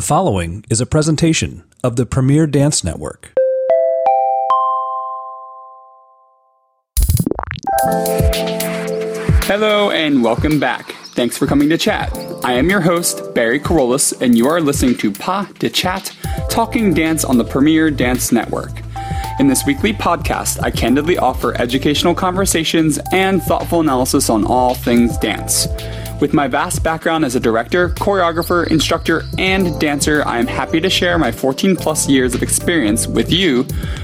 The following is a presentation of the Premier Dance Network. Hello and welcome back. Thanks for coming to chat. I am your host, Barry Kerollis, and you are listening to Pas de Chat, talking dance on the Premier Dance Network. In this weekly podcast, I candidly offer educational conversations and thoughtful analysis on all things dance. With my vast background as a director, choreographer, instructor, and dancer, I am happy to share my 14 plus years of experience with you,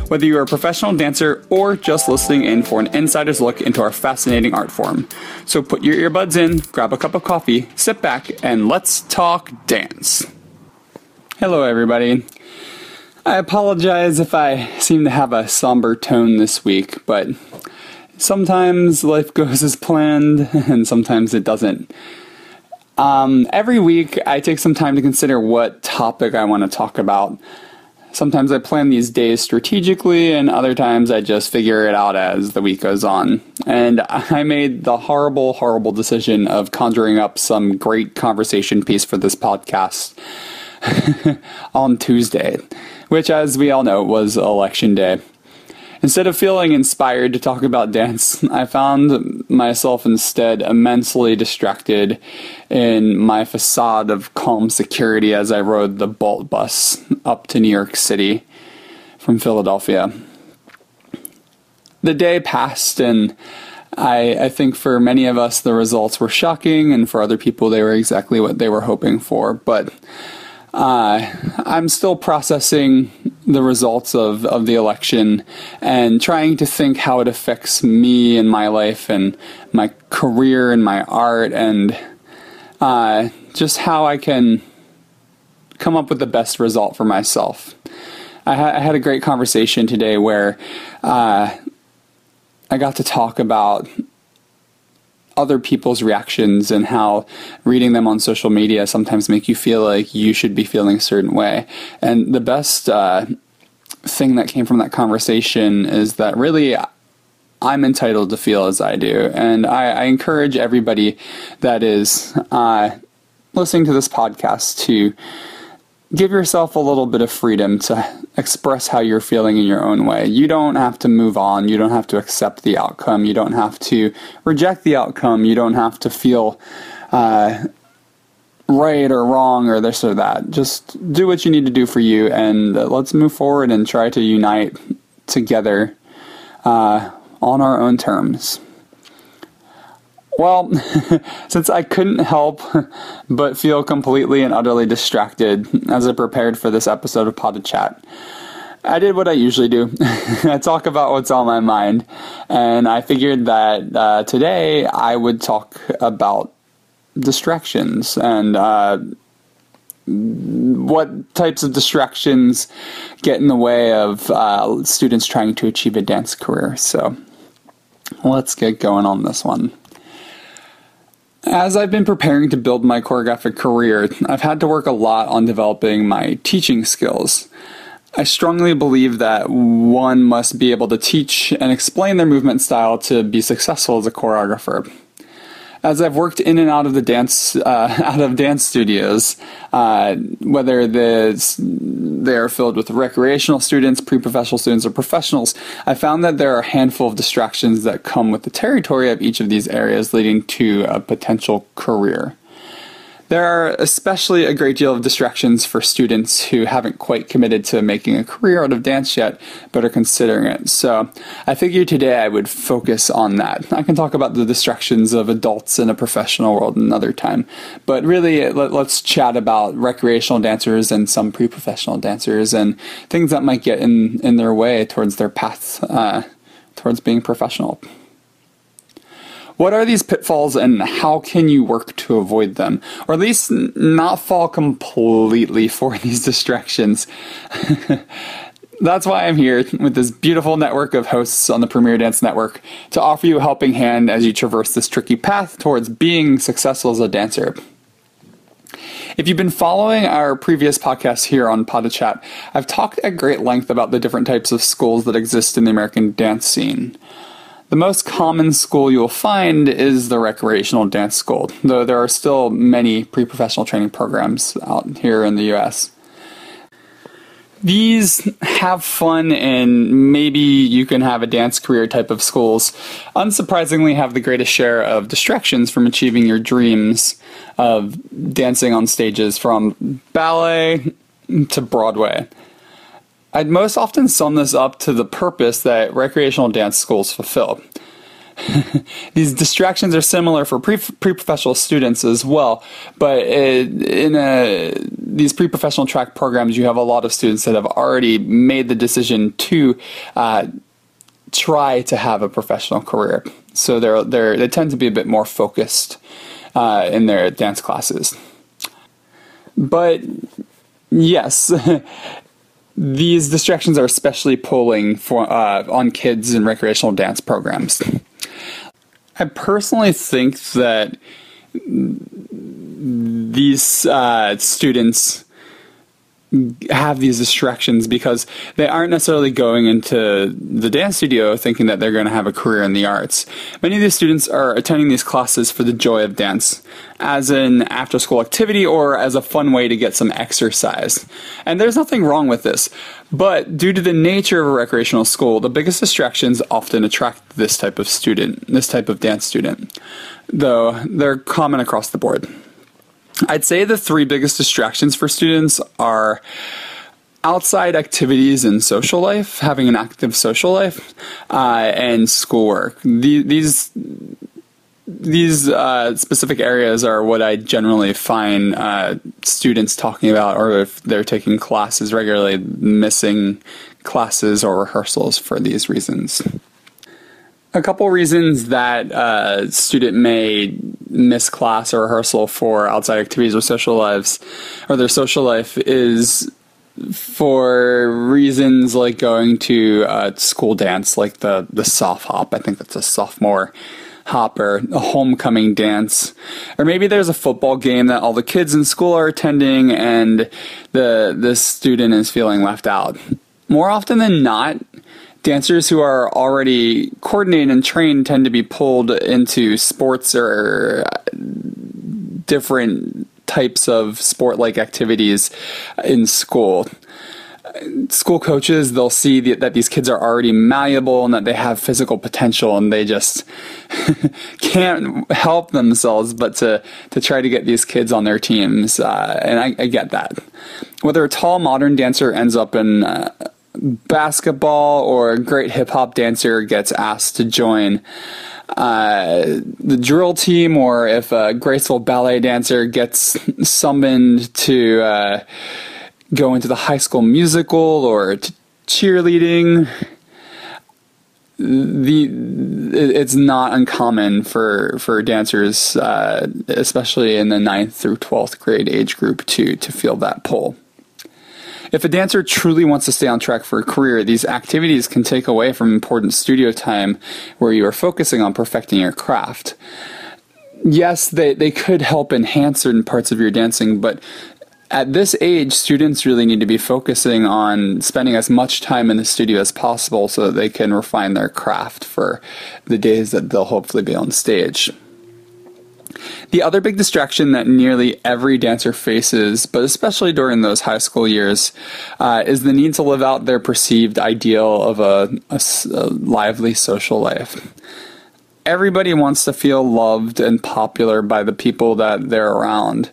whether you are a professional dancer or just listening in for an insider's look into our fascinating art form. So put your earbuds in, grab a cup of coffee, sit back, and let's talk dance. Hello, everybody. I apologize if I seem to have a somber tone this week, but sometimes life goes as planned and sometimes it doesn't. Um, every week, I take some time to consider what topic I want to talk about. Sometimes I plan these days strategically, and other times I just figure it out as the week goes on. And I made the horrible, horrible decision of conjuring up some great conversation piece for this podcast on Tuesday, which, as we all know, was election day. Instead of feeling inspired to talk about dance, I found myself instead immensely distracted in my facade of calm security as I rode the Bolt bus up to New York City from Philadelphia. The day passed, and I, I think for many of us the results were shocking, and for other people they were exactly what they were hoping for. But uh, I'm still processing the results of, of the election and trying to think how it affects me and my life and my career and my art and uh, just how I can come up with the best result for myself. I, ha- I had a great conversation today where uh, I got to talk about other people's reactions and how reading them on social media sometimes make you feel like you should be feeling a certain way. And the best uh, thing that came from that conversation is that really I'm entitled to feel as I do. And I, I encourage everybody that is uh, listening to this podcast to give yourself a little bit of freedom to express how you're feeling in your own way. You don't have to move on. You don't have to accept the outcome. You don't have to reject the outcome. You don't have to feel uh, right or wrong or this or that. Just do what you need to do for you and uh, let's move forward and try to unite together uh, on our own terms. Well, since I couldn't help but feel completely and utterly distracted as I prepared for this episode of Pas de Chat, I did what I usually do. I talk about what's on my mind, and I figured that uh, today I would talk about distractions and uh, what types of distractions get in the way of uh, students trying to achieve a dance career. So let's get going on this one. As I've been preparing to build my choreographic career, I've had to work a lot on developing my teaching skills. I strongly believe that one must be able to teach and explain their movement style to be successful as a choreographer as I've worked in and out of the dance uh, out of dance studios, uh, whether they're filled with recreational students, pre-professional students, or professionals, I found that there are a handful of distractions that come with the territory of each of these areas, leading to a potential career. There are especially a great deal of distractions for students who haven't quite committed to making a career out of dance yet, but are considering it. So I figured today I would focus on that. I can talk about the distractions of adults in a professional world another time, but really let, us chat about recreational dancers and some pre-professional dancers and things that might get in, in their way towards their path uh, towards being professional. What are these pitfalls and how can you work to avoid them? Or at least not fall completely for these distractions. That's why I'm here with this beautiful network of hosts on the Premier Dance Network to offer you a helping hand as you traverse this tricky path towards being successful as a dancer. If you've been following our previous podcasts here on Pas de Chat, I've talked at great length about the different types of schools that exist in the American dance scene. The most common school you will find is the recreational dance school, though there are still many pre professional training programs out here in the US. These have fun and maybe you can have a dance career type of schools, unsurprisingly, have the greatest share of distractions from achieving your dreams of dancing on stages from ballet to Broadway. I'd most often sum this up to the purpose that recreational dance schools fulfill. These distractions are similar for pre professional students as well, but in a, these pre professional track programs, you have a lot of students that have already made the decision to uh, try to have a professional career. So they're, they're, they tend to be a bit more focused uh, in their dance classes. But yes, these distractions are especially pulling for uh, on kids in recreational dance programs. I personally think that these uh, students have these distractions because they aren't necessarily going into the dance studio thinking that they're going to have a career in the arts. Many of these students are attending these classes for the joy of dance, as an after school activity or as a fun way to get some exercise. And there's nothing wrong with this. But due to the nature of a recreational school, the biggest distractions often attract this type of student, this type of dance student, though they're common across the board. I'd say the three biggest distractions for students are outside activities and social life, having an active social life, uh, and schoolwork. The, these these uh, specific areas are what I generally find uh, students talking about, or if they're taking classes regularly, missing classes or rehearsals for these reasons. A couple reasons that a uh, student may miss class or rehearsal for outside activities or social lives, or their social life, is for reasons like going to a school dance, like the the soft hop. I think that's a sophomore hop or a homecoming dance, or maybe there's a football game that all the kids in school are attending, and the the student is feeling left out. More often than not, dancers who are already coordinated and trained tend to be pulled into sports or different types of sport like activities in school. School coaches, they'll see that these kids are already malleable and that they have physical potential, and they just can't help themselves but to, to try to get these kids on their teams. Uh, and I, I, get that. Whether a tall modern dancer ends up in uh, basketball or a great hip hop dancer gets asked to join uh, the drill team, or if a graceful ballet dancer gets summoned to uh, go into the high school musical or cheerleading. The it's not uncommon for for dancers, uh, especially in the 9th through twelfth grade age group, to to feel that pull. If a dancer truly wants to stay on track for a career, these activities can take away from important studio time where you are focusing on perfecting your craft. Yes, they, they could help enhance certain parts of your dancing, but at this age, students really need to be focusing on spending as much time in the studio as possible so that they can refine their craft for the days that they'll hopefully be on stage. The other big distraction that nearly every dancer faces, but especially during those high school years, uh, is the need to live out their perceived ideal of a, a, a lively social life. Everybody wants to feel loved and popular by the people that they're around.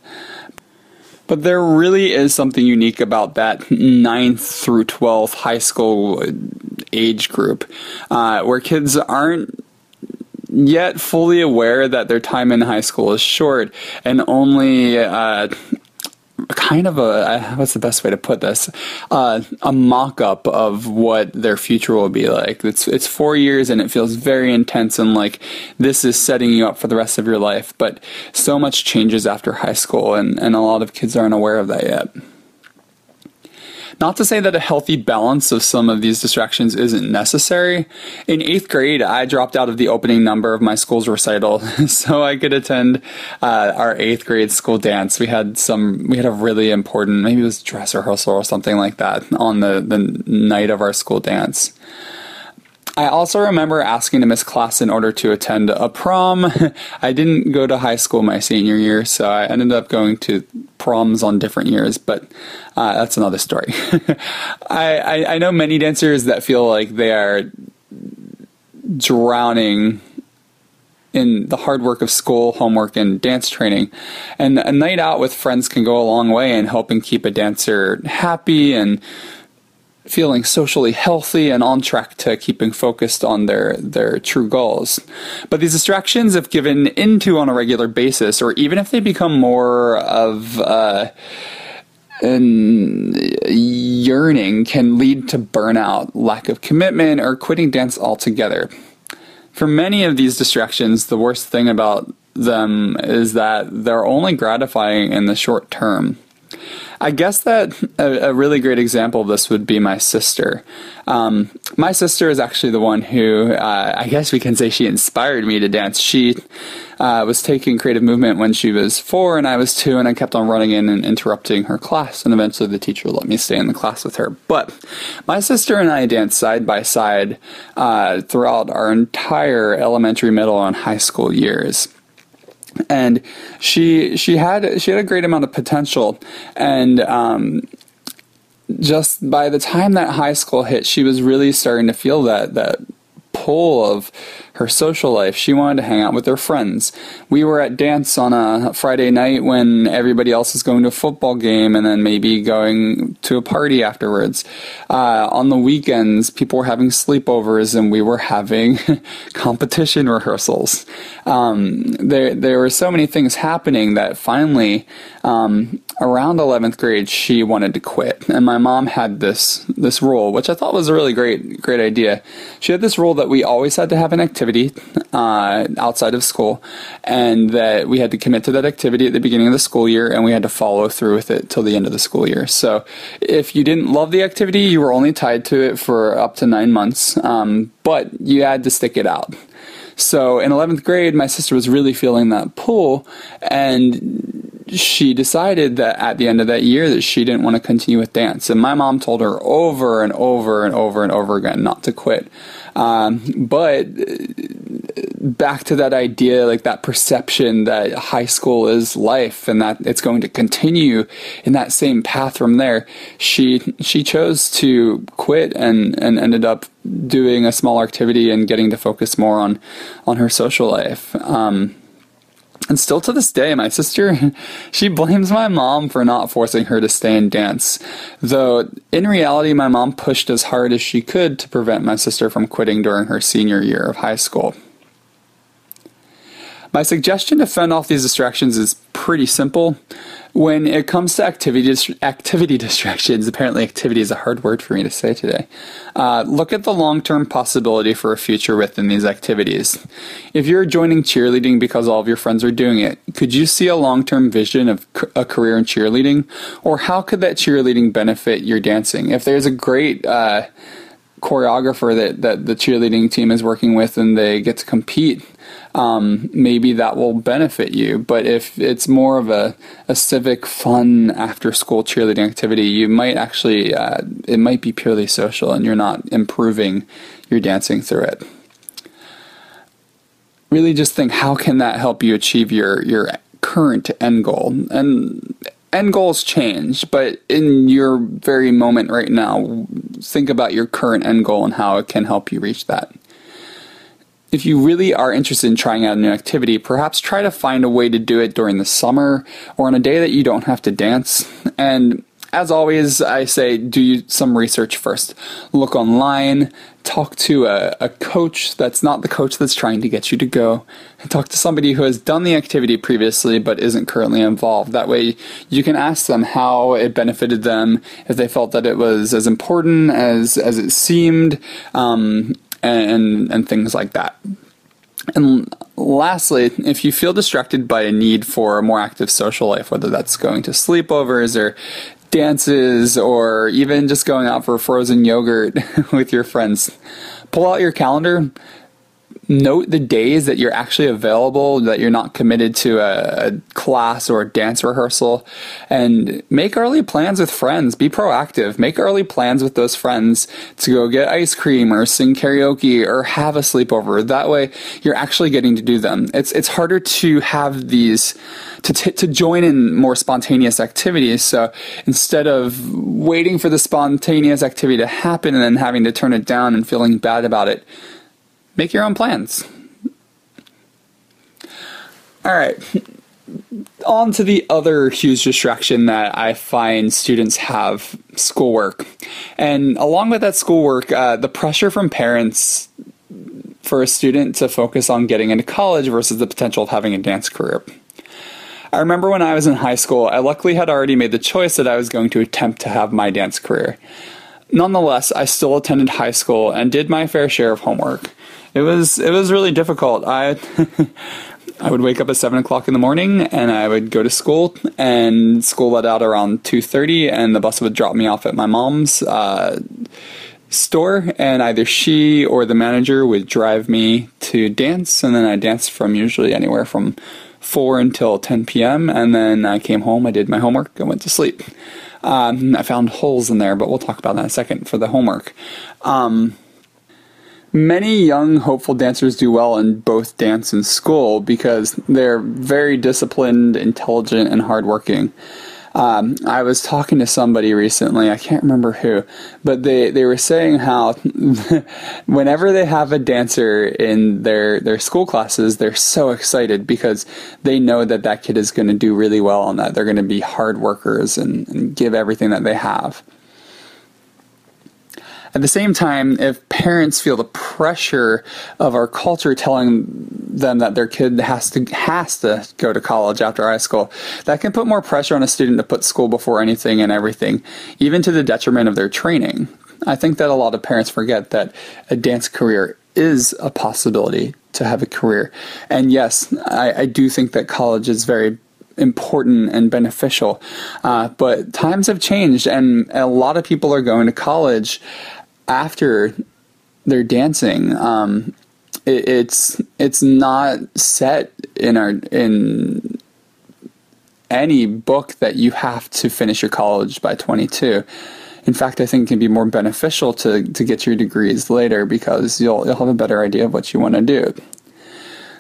But there really is something unique about that 9th through 12th high school age group, uh, where kids aren't yet fully aware that their time in high school is short and only uh, kind of a uh, what's the best way to put this? Uh, a mock-up of what their future will be like. It's it's four years and it feels very intense and like this is setting you up for the rest of your life but so much changes after high school and, and a lot of kids aren't aware of that yet not to say that a healthy balance of some of these distractions isn't necessary. In eighth grade, I dropped out of the opening number of my school's recital so I could attend uh, our eighth grade school dance. We had some, we had a really important, maybe it was dress rehearsal or something like that on the, the night of our school dance. I also remember asking to miss class in order to attend a prom. I didn't go to high school my senior year, so I ended up going to proms on different years, but uh, that's another story. I, I, I know many dancers that feel like they are drowning in the hard work of school, homework, and dance training. And a night out with friends can go a long way in helping keep a dancer happy and feeling socially healthy and on track to keeping focused on their their true goals. But these distractions, if given into on a regular basis, or even if they become more of uh, yearning, can lead to burnout, lack of commitment, or quitting dance altogether. For many of these distractions, the worst thing about them is that they're only gratifying in the short term. I guess that a, a, really great example of this would be my sister. Um, my sister is actually the one who, uh, I guess we can say she inspired me to dance. She uh, was taking creative movement when she was four and I was two, and I kept on running in and interrupting her class. And eventually the teacher let me stay in the class with her. But my sister and I danced side by side uh, throughout our entire elementary, middle, and high school years and she she had she had a great amount of potential. And um, just by the time that high school hit she was really starting to feel that that pull of her social life. She wanted to hang out with her friends. We were at dance on a Friday night when everybody else is going to a football game and then maybe going to a party afterwards. Uh, on the weekends, people were having sleepovers and we were having competition rehearsals. Um, there, there were so many things happening that finally, um, around 11th grade, she wanted to quit. And my mom had this, this rule, which I thought was a really great, great idea. She had this rule that we always had to have an activity activity uh, outside of school, and that we had to commit to that activity at the beginning of the school year, and we had to follow through with it till the end of the school year. So, if you didn't love the activity, you were only tied to it for up to nine months, um, but you had to stick it out. So in 11th grade, my sister was really feeling that pull, and she decided that at the end of that year that she didn't want to continue with dance. And my mom told her over and over and over and over again not to quit. Um, but back to that idea, like that perception that high school is life and that it's going to continue in that same path from there. She she chose to quit and and ended up doing a small activity and getting to focus more on on her social life. Um, and still to this day, my sister, she blames my mom for not forcing her to stay and dance. Though, in reality, my mom pushed as hard as she could to prevent my sister from quitting during her senior year of high school. My suggestion to fend off these distractions is pretty simple. When it comes to activity activity distractions, apparently activity is a hard word for me to say today. Uh, look at the long term possibility for a future within these activities. If you're joining cheerleading because all of your friends are doing it, could you see a long term vision of a career in cheerleading, or how could that cheerleading benefit your dancing? If there's a great uh, choreographer that, that the cheerleading team is working with and they get to compete um, maybe that will benefit you. But if it's more of a, a civic, fun after school cheerleading activity, you might actually, uh, it might be purely social and you're not improving your dancing through it. Really just think how can that help you achieve your, your current end goal? And end goals change, but in your very moment right now, think about your current end goal and how it can help you reach that. If you really are interested in trying out a new activity, perhaps try to find a way to do it during the summer or on a day that you don't have to dance. And as always, I say do some research first. Look online, talk to a, a, coach that's not the coach that's trying to get you to go, and talk to somebody who has done the activity previously but isn't currently involved. That way, you can ask them how it benefited them, if they felt that it was as important as, as it seemed, um, and, and things like that. And lastly, if you feel distracted by a need for a more active social life, whether that's going to sleepovers or dances or even just going out for frozen yogurt with your friends, pull out your calendar, note the days that you're actually available, that you're not committed to a, a, class or a dance rehearsal, and make early plans with friends. Be proactive. Make early plans with those friends to go get ice cream or sing karaoke or have a sleepover. That way, you're actually getting to do them. It's it's harder to have these to t- to join in more spontaneous activities. So instead of waiting for the spontaneous activity to happen and then having to turn it down and feeling bad about it make your own plans. All right. On to the other huge distraction that I find students have schoolwork. And along with that schoolwork, uh, the pressure from parents for a student to focus on getting into college versus the potential of having a dance career. I remember when I was in high school, I luckily had already made the choice that I was going to attempt to have my dance career. Nonetheless, I still attended high school and did my fair share of homework it was it was really difficult. I I would wake up at seven o'clock in the morning and I would go to school and school let out around two thirty and the bus would drop me off at my mom's uh, store and either she or the manager would drive me to dance and then I danced from usually anywhere from four until ten p.m. and then I came home. I did my homework and went to sleep. Um, I found holes in there, but we'll talk about that in a second for the homework. Um, Many young, hopeful dancers do well in both dance and school because they're very disciplined, intelligent, and hardworking. Um, I was talking to somebody recently, I can't remember who, but they, they were saying how whenever they have a dancer in their, their school classes, they're so excited because they know that that kid is going to do really well on that. They're going to be hard workers and, and give everything that they have. At the same time, if parents feel the pressure of our culture telling them that their kid has to has to go to college after high school, that can put more pressure on a student to put school before anything and everything, even to the detriment of their training. I think that a lot of parents forget that a dance career is a possibility to have a career. And yes, I, I do think that college is very important and beneficial. Uh, but times have changed, and a lot of people are going to college after they're dancing. Um, it, it's it's not set in our in any book that you have to finish your college by 22. In fact, I think it can be more beneficial to, to get your degrees later because you'll you'll have a better idea of what you want to do.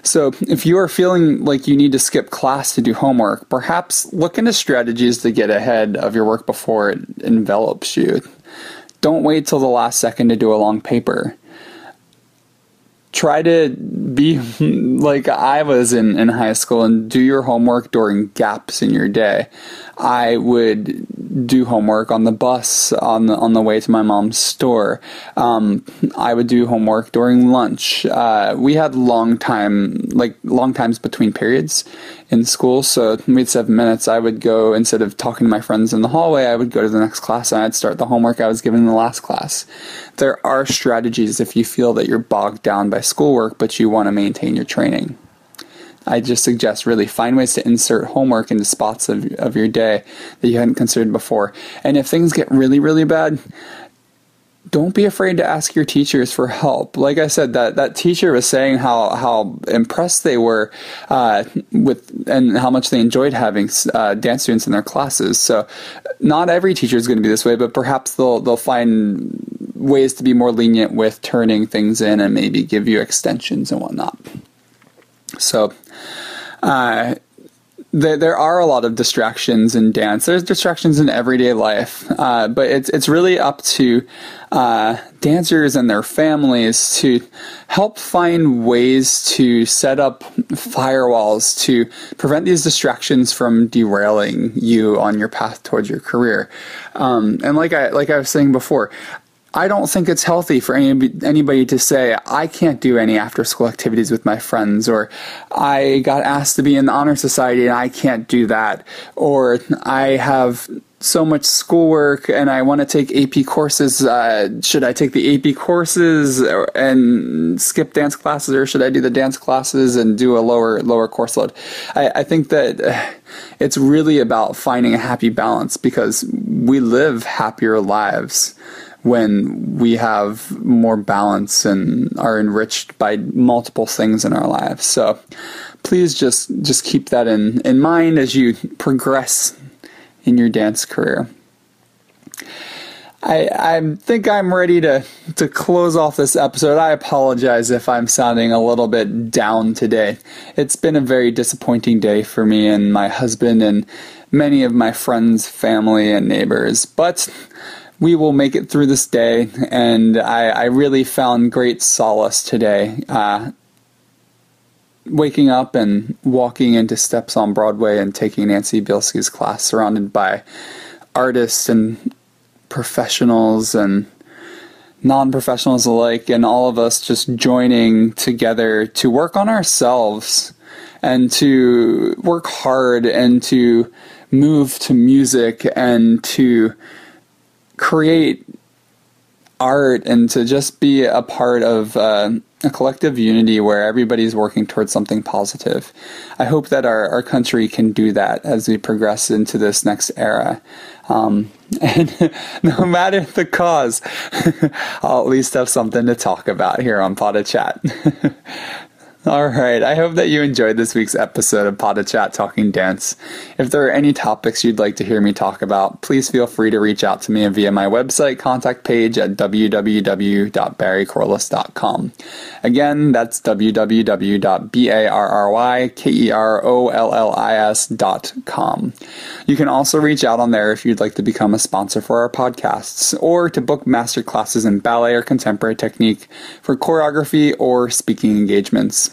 So, if you are feeling like you need to skip class to do homework, perhaps look into strategies to get ahead of your work before it envelops you. Don't wait till the last second to do a long paper. Try to be like I was in, in high school and do your homework during gaps in your day. I would do homework on the bus on the on the way to my mom's store. Um, I would do homework during lunch. Uh, we had long time like long times between periods in school, so we had seven minutes. I would go instead of talking to my friends in the hallway, I would go to the next class and I'd start the homework I was given in the last class. There are strategies if you feel that you're bogged down by schoolwork, but you want to maintain your training. I just suggest really find ways to insert homework into spots of, of your day that you hadn't considered before. And if things get really, really bad, don't be afraid to ask your teachers for help. Like I said, that, that teacher was saying how, how impressed they were uh, with and how much they enjoyed having uh, dance students in their classes. So, not every teacher is going to be this way, but perhaps they'll they'll find ways to be more lenient with turning things in and maybe give you extensions and whatnot. So, uh, there, there are a lot of distractions in dance. There's distractions in everyday life, uh, but it's it's really up to uh, dancers and their families to help find ways to set up firewalls to prevent these distractions from derailing you on your path towards your career. Um, and like I like I was saying before, I don't think it's healthy for any, anybody to say, I can't do any after school activities with my friends, or I got asked to be in the honor society and I can't do that, or I have so much schoolwork and I want to take AP courses. Uh, should I take the AP courses and skip dance classes, or should I do the dance classes and do a lower lower course load? I, I think that it's really about finding a happy balance because we live happier lives when we have more balance and are enriched by multiple things in our lives. So please just just keep that in, in mind as you progress in your dance career. I, I think I'm ready to, to close off this episode. I apologize if I'm sounding a little bit down today. It's been a very disappointing day for me and my husband and many of my friends, family, and neighbors. But we will make it through this day, and I, I really found great solace today. Uh, waking up and walking into Steps on Broadway and taking Nancy Bielski's class, surrounded by artists and professionals and non professionals alike, and all of us just joining together to work on ourselves and to work hard and to move to music and to create art and to just be a part of uh, a collective unity where everybody's working towards something positive. I hope that our, our country can do that as we progress into this next era. Um, and no matter the cause, I'll at least have something to talk about here on Pas de Chat. All right. I hope that you enjoyed this week's episode of Pas de Chat Talking Dance. If there are any topics you'd like to hear me talk about, please feel free to reach out to me via my website contact page at www.barrykerollis.com. Again, that's www.barrykerollis.com. You can also reach out on there if you'd like to become a sponsor for our podcasts or to book master classes in ballet or contemporary technique for choreography or speaking engagements.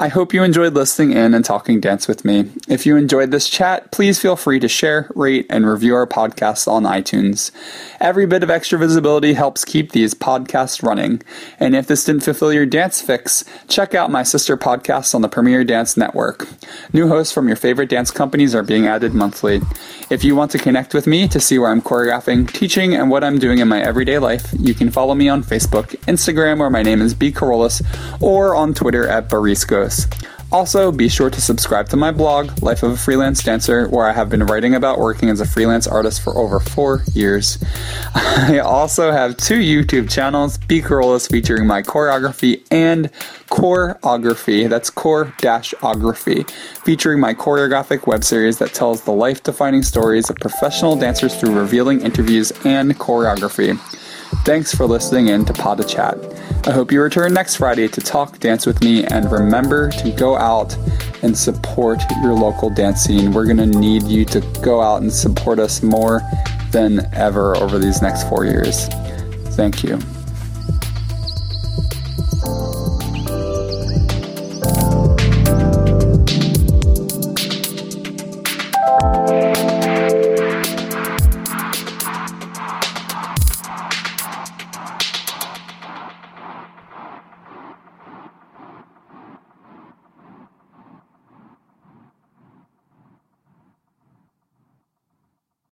I hope you enjoyed listening in and talking dance with me. If you enjoyed this chat, please feel free to share, rate, and review our podcast on iTunes. Every bit of extra visibility helps keep these podcasts running. And if this didn't fulfill your dance fix, check out my sister podcasts on the Premier Dance Network. New hosts from your favorite dance companies are being added monthly. If you want to connect with me to see where I'm choreographing, teaching, and what I'm doing in my everyday life, you can follow me on Facebook, Instagram, where my name is B. Kerollis, or on Twitter at Bariscos. Also, be sure to subscribe to my blog, Life of a Freelance Dancer, where I have been writing about working as a freelance artist for over four years. I also have two YouTube channels, B. Kerollis, featuring my choreography and choreography. That's core ography, featuring my choreographic web series that tells the life defining stories of professional dancers through revealing interviews and choreography. Thanks for listening in to Pas de Chat. I hope you return next Friday to talk dance with me and remember to go out and support your local dance scene. We're going to need you to go out and support us more than ever over these next four years. Thank you.